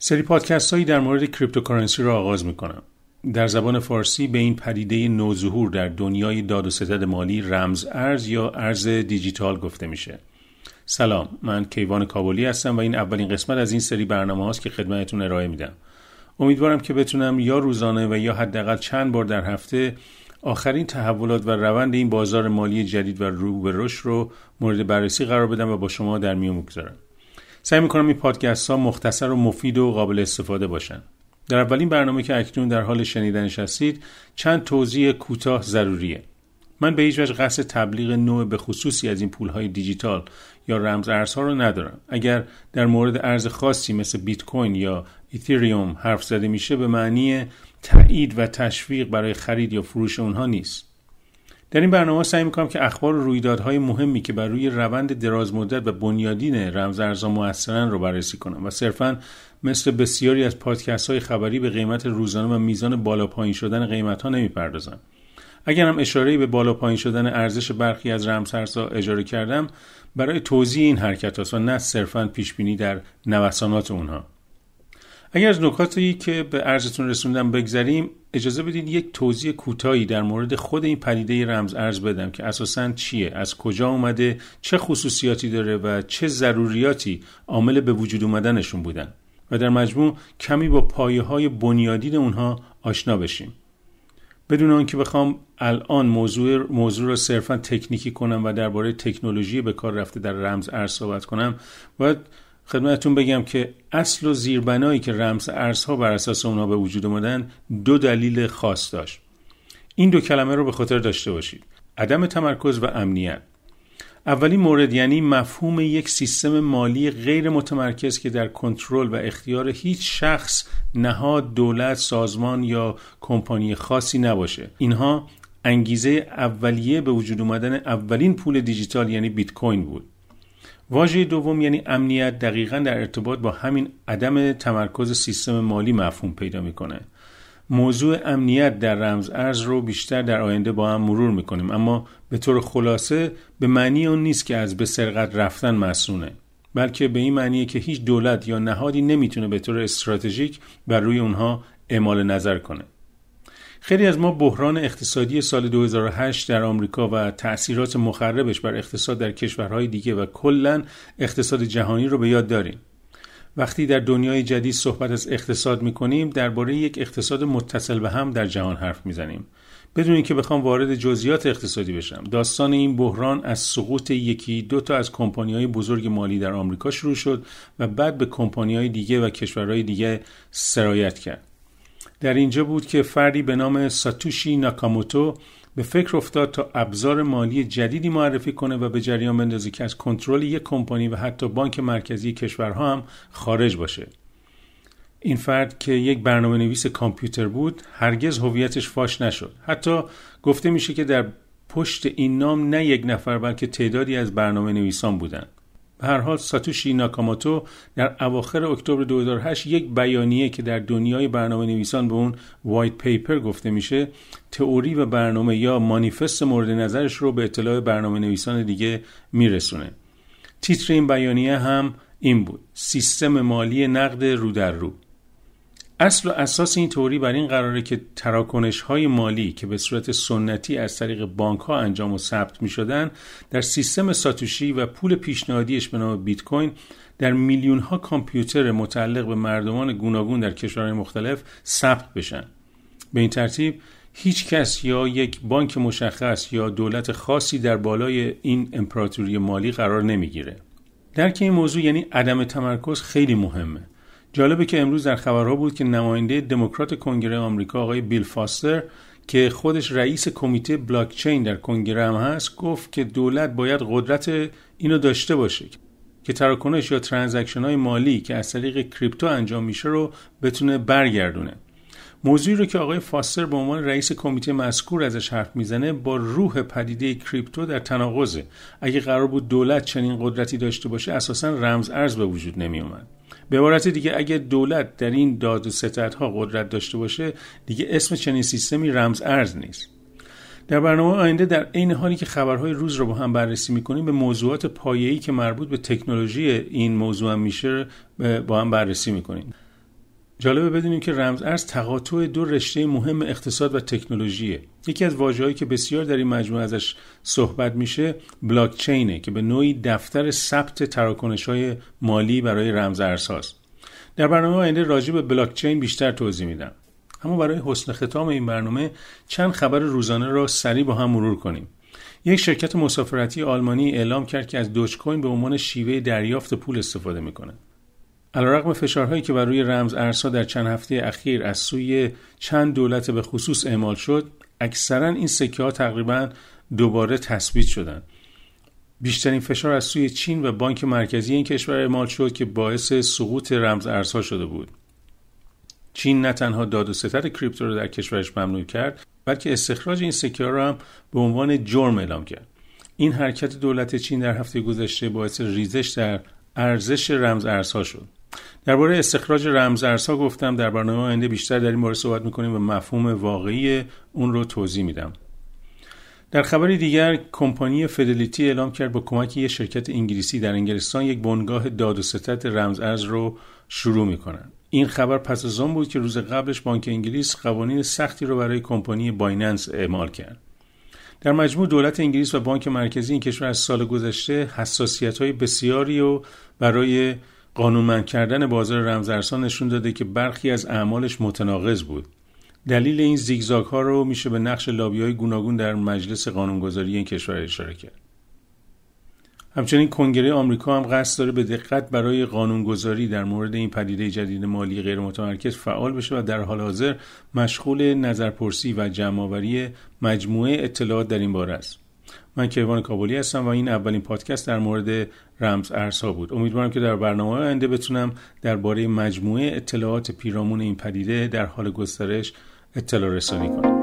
سری پادکست هایی در مورد cryptocurrency را آغاز می کنم. در زبان فارسی به این پدیده نوظهور در دنیای داد و ستد مالی رمز ارز یا ارز دیجیتال گفته میشه. سلام من کیوان کابلی هستم و این اولین قسمت از این سری برنامه هاست که خدمتتون ارائه میدم. امیدوارم که بتونم یا روزانه و یا حداقل چند بار در هفته آخرین تحولات و روند این بازار مالی جدید و رو رو مورد بررسی قرار بدم و با شما در میون بگذارم. سعی می‌کنم این پادکست ها مختصر و مفید و قابل استفاده باشن. در اولین برنامه که اکنون در حال شنیدنش هستید چند توضیح کوتاه ضروریه. من به هیچ وجه قصد تبلیغ نوع به خصوصی از این پولهای دیجیتال یا رمز ارزها رو ندارم. اگر در مورد ارز خاصی مثل بیت کوین یا ایتریوم حرف زده میشه به معنی تایید و تشویق برای خرید یا فروش اونها نیست. در این برنامه سعی می‌کنم که اخبار و رویدادهای مهمی که بر روی روند دراز مدت و بنیادین رمز ارزها موثرن رو بررسی کنم و صرفا مثل بسیاری از پادکست های خبری به قیمت روزانه و میزان بالا پایین شدن قیمت ها نمی‌پردازم. اگر هم اشاره به بالا پایین شدن ارزش برخی از رمزارزها اجاره کردم برای توضیح این حرکت هاست و نه صرفا پیش بینی در نوسانات اونها. اگر از نکاتی که به ارزتون رسوندم بگذریم اجازه بدید یک توضیح کوتاهی در مورد خود این پدیده رمز ارز بدم که اساسا چیه از کجا اومده چه خصوصیاتی داره و چه ضروریاتی عامل به وجود اومدنشون بودن. و در مجموع کمی با پایه های بنیادین اونها آشنا بشیم. بدون آنکه بخوام الان موضوع موضوع رو صرفا تکنیکی کنم و درباره تکنولوژی به کار رفته در رمز ارز صحبت کنم باید خدمتتون بگم که اصل و زیربنایی که رمز ارزها بر اساس اونها به وجود اومدن دو دلیل خاص داشت. این دو کلمه رو به خاطر داشته باشید. عدم تمرکز و امنیت. اولین مورد یعنی مفهوم یک سیستم مالی غیر متمرکز که در کنترل و اختیار هیچ شخص نهاد دولت سازمان یا کمپانی خاصی نباشه. اینها انگیزه اولیه به وجود اومدن اولین پول دیجیتال یعنی بیت کوین بود. واژه دوم یعنی امنیت دقیقا در ارتباط با همین عدم تمرکز سیستم مالی مفهوم پیدا می‌کنه. موضوع امنیت در رمز ارز رو بیشتر در آینده با هم مرور می‌کنیم اما به طور خلاصه به معنی اون نیست که از به سرقت رفتن مسئونه بلکه به این معنیه که هیچ دولت یا نهادی نمی‌تونه به طور استراتژیک بر روی اونها اعمال نظر کنه. خیلی از ما بحران اقتصادی سال 2008 در آمریکا و تأثیرات مخربش بر اقتصاد در کشورهای دیگه و کلا اقتصاد جهانی رو به یاد داریم. وقتی در دنیای جدید صحبت از اقتصاد می‌کنیم درباره یک اقتصاد متصل به هم در جهان حرف می‌زنیم بدون اینکه بخوام وارد جزئیات اقتصادی بشم داستان این بحران از سقوط یکی دو تا از کمپانی های بزرگ مالی در آمریکا شروع شد و بعد به کمپانی های دیگه و کشورهای دیگه سرایت کرد در اینجا بود که فردی به نام ساتوشی ناکاموتو به فکر افتاد تا ابزار مالی جدیدی معرفی کنه و به جریان بندازه که از کنترل یک کمپانی و حتی بانک مرکزی کشورها هم خارج باشه. این فرد که یک برنامه نویس کامپیوتر بود هرگز هویتش فاش نشد. حتی گفته میشه که در پشت این نام نه یک نفر بلکه تعدادی از برنامه نویسان بودند. به هر حال ساتوشی ناکاموتو در اواخر اکتبر 2008 یک بیانیه که در دنیای برنامه نویسان به اون وایت پیپر گفته میشه تئوری و برنامه یا مانیفست مورد نظرش رو به اطلاع برنامه نویسان دیگه میرسونه. تیتر این بیانیه هم این بود سیستم مالی نقد رو در رو. اصل و اساس این توری بر این قراره که تراکنش های مالی که به صورت سنتی از طریق بانک ها انجام و ثبت می شدن در سیستم ساتوشی و پول پیشنهادیش به نام بیت کوین در میلیون ها کامپیوتر متعلق به مردمان گوناگون در کشورهای مختلف ثبت بشن. به این ترتیب هیچ کس یا یک بانک مشخص یا دولت خاصی در بالای این امپراتوری مالی قرار نمی‌گیره. درک این موضوع یعنی عدم تمرکز خیلی مهمه. جالبه که امروز در خبرها بود که نماینده دموکرات کنگره آمریکا آقای بیل فاستر که خودش رئیس کمیته بلاکچین در کنگره هم هست گفت که دولت باید قدرت اینو داشته باشه که تراکنش یا transaction های مالی که از طریق crypto انجام میشه رو بتونه برگردونه. موضوعی رو که آقای فاستر به عنوان رئیس کمیته مذکور ازش حرف می‌زنه با روح پدیده crypto در تناقضه. اگه قرار بود دولت چنین قدرتی داشته باشه اساسا رمز ارز به وجود نمی اومد به عبارت دیگه اگه دولت در این داد و ستدها قدرت داشته باشه دیگه اسم چنین سیستمی رمز ارز نیست. در برنامه آینده در عین حالی که خبرهای روز رو با هم بررسی می‌کنیم به موضوعات پایه‌ای که مربوط به تکنولوژی این موضوع هم میشه با هم بررسی می‌کنیم. جالبه بدونیم که رمز ارز تقاطع دو رشته مهم اقتصاد و تکنولوژیه. یکی از واژه‌هایی که بسیار در این مجموعه ازش صحبت میشه بلاک چینه که به نوعی دفتر ثبت تراکنش های مالی برای رمز ارزهاست. در برنامه آینده راجع به بلاک چین بیشتر توضیح میدم. اما برای حسن ختام این برنامه چند خبر روزانه را سریع با هم مرور کنیم. یک شرکت مسافرتی آلمانی اعلام کرد که از دوج کوین به عنوان شیوه دریافت پول استفاده می‌کنه علیرغم فشارهایی که بر روی رمز ارزها در چند هفته اخیر از سوی چند دولت به خصوص اعمال شد اکثرا این سکه ها تقریبا دوباره تثبیت شدند. بیشترین فشار از سوی چین و بانک مرکزی این کشور اعمال شد که باعث سقوط رمز ارزها شده بود. چین نه تنها داد و ستد کریپتو رو در کشورش ممنوع کرد بلکه استخراج این سکه را هم به عنوان جرم اعلام کرد. این حرکت دولت چین در هفته گذشته باعث ریزش در ارزش رمز ارزها شد. درباره استخراج رمز ارزها گفتم. در برنامه آینده بیشتر در این باره صحبت می‌کنیم و مفهوم واقعی اون رو توضیح میدم. در خبری دیگر کمپانی فدلیتی اعلام کرد با کمک یک شرکت انگلیسی در انگلستان یک بنگاه داد و ستد رمز ارز رو شروع می‌کنند این خبر پس از آن بود که روز قبلش بانک انگلیس قوانین سختی رو برای کمپانی بایننس اعمال کرد. در مجموع دولت انگلیس و بانک مرکزی این کشور از سال گذشته حساسیت های بسیاری و برای قانونمند کردن بازار رمزارزها نشون داده که برخی از اعمالش متناقض بود. دلیل این زیگزاگ ها رو میشه به نقش لابی های گوناگون در مجلس قانونگذاری این کشور اشاره کرد. همچنین کنگره آمریکا هم قصد داره به دقت برای قانونگذاری در مورد این پدیده جدید مالی غیر متمرکز فعال بشه و در حال حاضر مشغول نظرپرسی و جمعآوری مجموعه اطلاعات در این باره است. من کیوان کابلی هستم و این اولین پادکست در مورد رمز ارزها بود. امیدوارم که در برنامه آینده بتونم درباره مجموعه اطلاعات پیرامون این پدیده در حال گسترش اطلاع رسانی کنم.